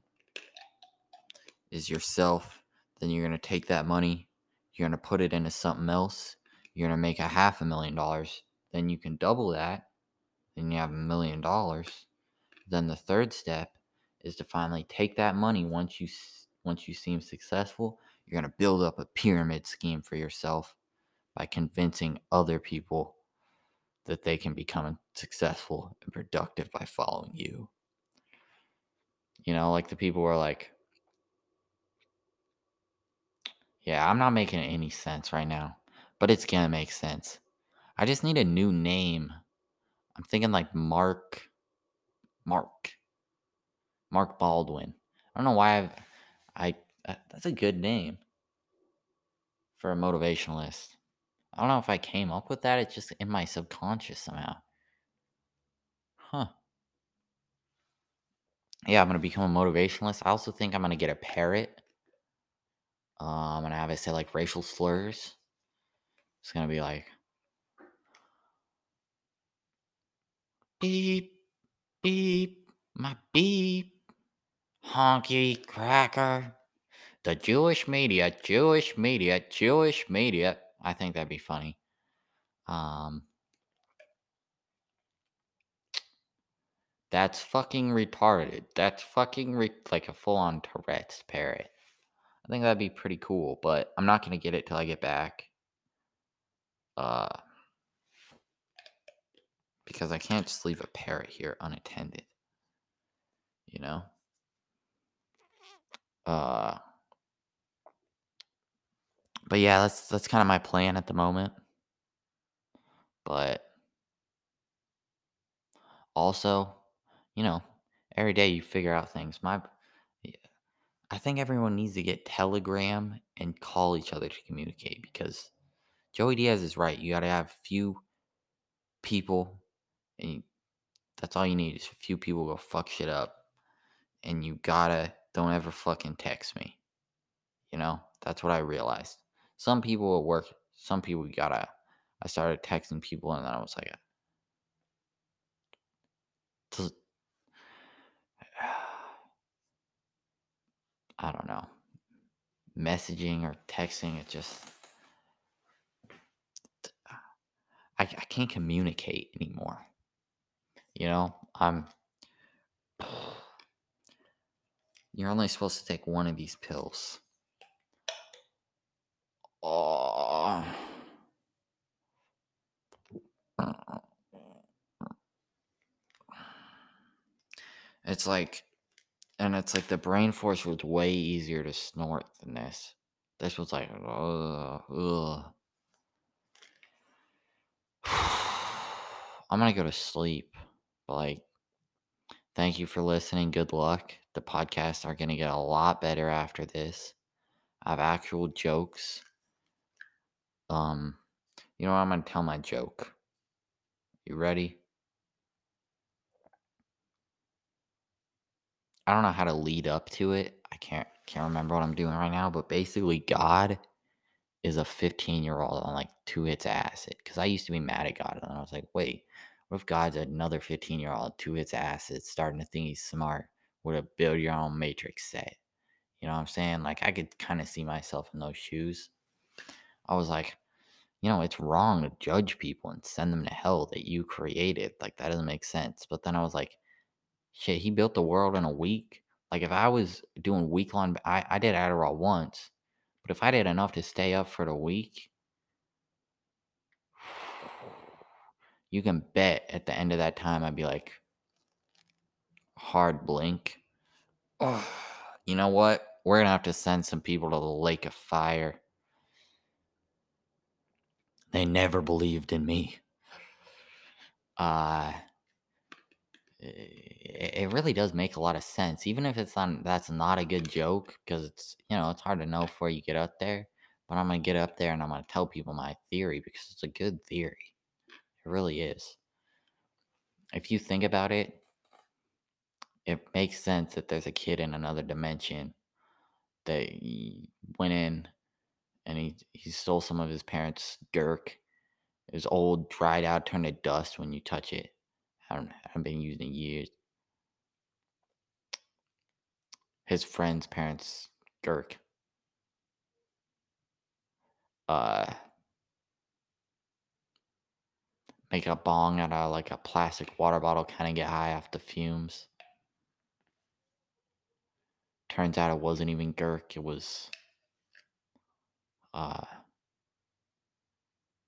Speaker 1: is yourself then you're gonna take that money you're gonna put it into something else you're gonna make a half a million dollars then you can double that then you have a million dollars. Then the third step is to finally take that money once you once you seem successful you're going to build up a pyramid scheme for yourself by convincing other people that they can become successful and productive by following you you know like the people who are like yeah i'm not making any sense right now but it's gonna make sense i just need a new name i'm thinking like mark Mark. Mark Baldwin. I don't know why I've, I that's a good name for a motivationalist. I don't know if I came up with that. It's just in my subconscious somehow. Huh. Yeah, I'm gonna become a motivationalist. I also think I'm gonna get a parrot. Um, I'm gonna have it say like racial slurs. It's gonna be like beep beep my beep honky cracker. The Jewish media, Jewish media, Jewish media. I think that'd be funny. Um, that's fucking retarded. That's fucking re- like a full on Tourette's parrot. I think that'd be pretty cool, but I'm not gonna get it till I get back. Uh, because I can't just leave a parrot here unattended. You know? Uh, but yeah, that's that's kind of my plan at the moment. But also, you know, every day you figure out things. My I think everyone needs to get Telegram and call each other to communicate because Joey Diaz is right. You got to have a few people and you, that's all you need is a few people go fuck shit up and you gotta don't ever fucking text me you know that's what i realized some people at work some people gotta i started texting people and then i was like i don't know. Messaging or texting it just I, I can't communicate anymore. You know? I'm you're only supposed to take one of these pills it's like And it's like the brain force was way easier to snort than this. This was like, ugh, ugh. I'm gonna go to sleep. Like, thank you for listening. Good luck. The podcasts are gonna get a lot better after this. I have actual jokes. Um, you know what? I'm gonna tell my joke. You ready? I don't know how to lead up to it. I can't can't remember what I'm doing right now, but basically God is a 15 year old on like two hits acid. Because I used to be mad at God, and I was like, wait, what if God's another 15 year old, two hits acid, starting to think he's smart with a build your own matrix set? You know what I'm saying? Like I could kind of see myself in those shoes. I was like, you know, it's wrong to judge people and send them to hell that you created. Like that doesn't make sense. But then I was like, shit, he built the world in a week. Like if I was doing week long, I, I did Adderall once, but if I did enough to stay up for the week, you can bet at the end of that time I'd be like, hard blink. Oh, you know what? We're gonna have to send some people to the lake of fire. They never believed in me. Uh it, really does make a lot of sense, even if it's not that's not a good joke because it's you know it's hard to know before you get up there. But I'm gonna get up there and I'm gonna tell people my theory because it's a good theory. It really is. If you think about it, it makes sense that there's a kid in another dimension that went in and he he stole some of his parents' dirk. It was old, dried out, turned to dust when you touch it. I haven't, haven't been used in years. His friend's parents' dirk. Uh, make a bong out of like a plastic water bottle, kind of get high off the fumes. Turns out it wasn't even Gurk, it was uh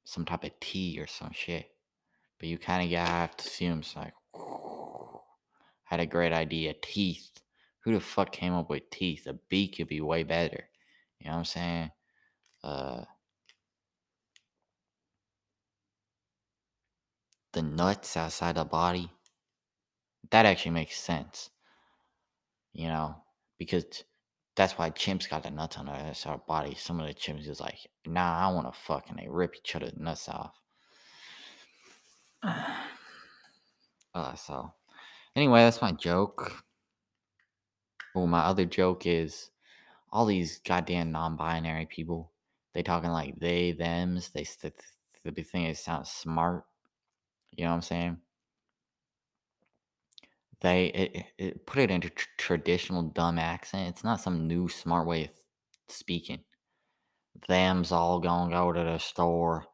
Speaker 1: some type of tea or some shit. But you kind of high off the fumes, like had a great idea. Teeth. Who the fuck came up with teeth? A beak could be way better. You know what I'm saying? Uh the nuts outside the body. That actually makes sense. You know, because that's why chimps got the nuts on their outside of body. Some of the chimps is like, nah, I want to fuck, and they rip each other's nuts off. uh, so, anyway, that's my joke. Well, my other joke is all these goddamn non-binary people. They talking like they them's. They st- the big thing is sound smart. You know what I'm saying? They it, it, put it into tr- traditional dumb accent. It's not some new smart way of speaking. Them's all gonna go to the store,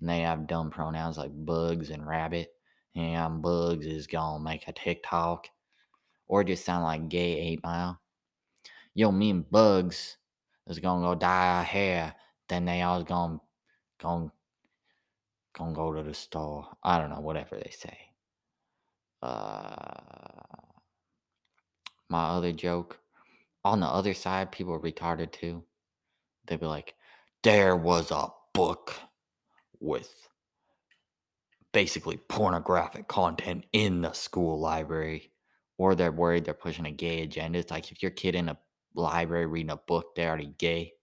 Speaker 1: and they have dumb pronouns like bugs and rabbit. And bugs is gonna make a TikTok, or just sound like gay eight mile. Yo, me and bugs is gonna go dye our hair. Then they all gonna gonna gonna go to the store. I don't know, whatever they say. Uh, my other joke. On the other side, people are retarded too. They'd be like, there was a book with basically pornographic content in the school library. Or they're worried they're pushing a gay agenda. It's like if your kid in a library reading a book, they're already gay.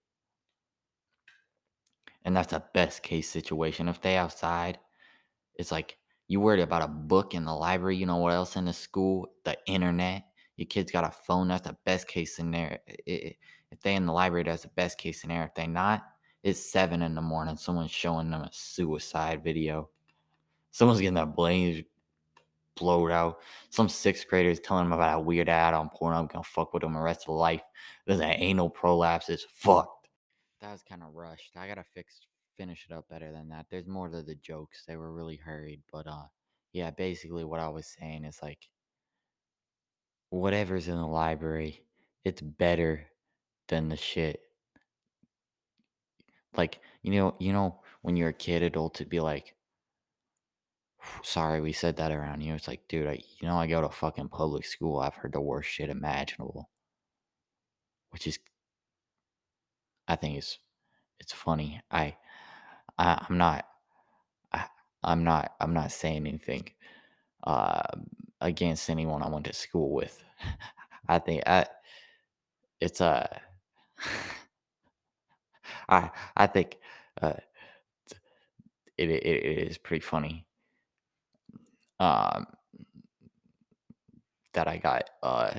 Speaker 1: And that's a best case situation. If they outside, it's like you worried about a book in the library. You know what else in the school? The internet. Your kid's got a phone. That's the best case scenario. If they in the library, that's the best case scenario. If they not, it's seven in the morning. Someone's showing them a suicide video. Someone's getting their brains blowed out. Some sixth graders telling them about a weird ad on Pornhub I'm gonna fuck with them the rest of life. There's an anal prolapse. It's fucked. That was kind of rushed. I gotta fix finish it up better than that. There's more to the jokes. They were really hurried, but uh, yeah. Basically, what I was saying is like, whatever's in the library, it's better than the shit. Like you know, you know, when you're a kid, adult to be like, Sorry, we said that around you. It's like, dude, I, you know, I go to fucking public school. I've heard the worst shit imaginable, which is, I think it's, it's funny. I, I I'm not, I, I'm not, I'm not saying anything uh, against anyone I went to school with. I think I, it's uh, I, I think uh, it, it, it is pretty funny. Um, that I got uh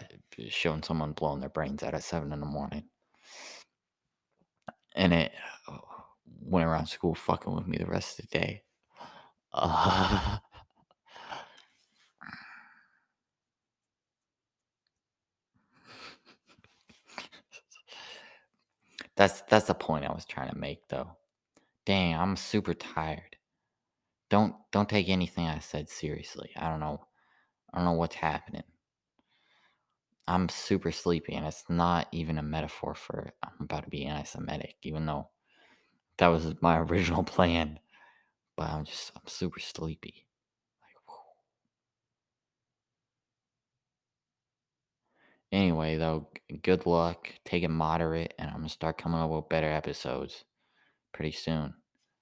Speaker 1: showing someone blowing their brains out at seven in the morning, and it uh, went around school fucking with me the rest of the day. Uh, that's that's the point I was trying to make, though. Dang, I'm super tired. Don't don't take anything I said seriously. I don't know. I don't know what's happening. I'm super sleepy, and it's not even a metaphor for I'm about to be anti-Semitic, even though that was my original plan. But I'm just I'm super sleepy. Like. Anyway, though, good luck. Take it moderate, and I'm gonna start coming up with better episodes pretty soon.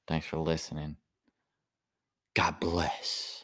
Speaker 1: Thanks for listening. God bless.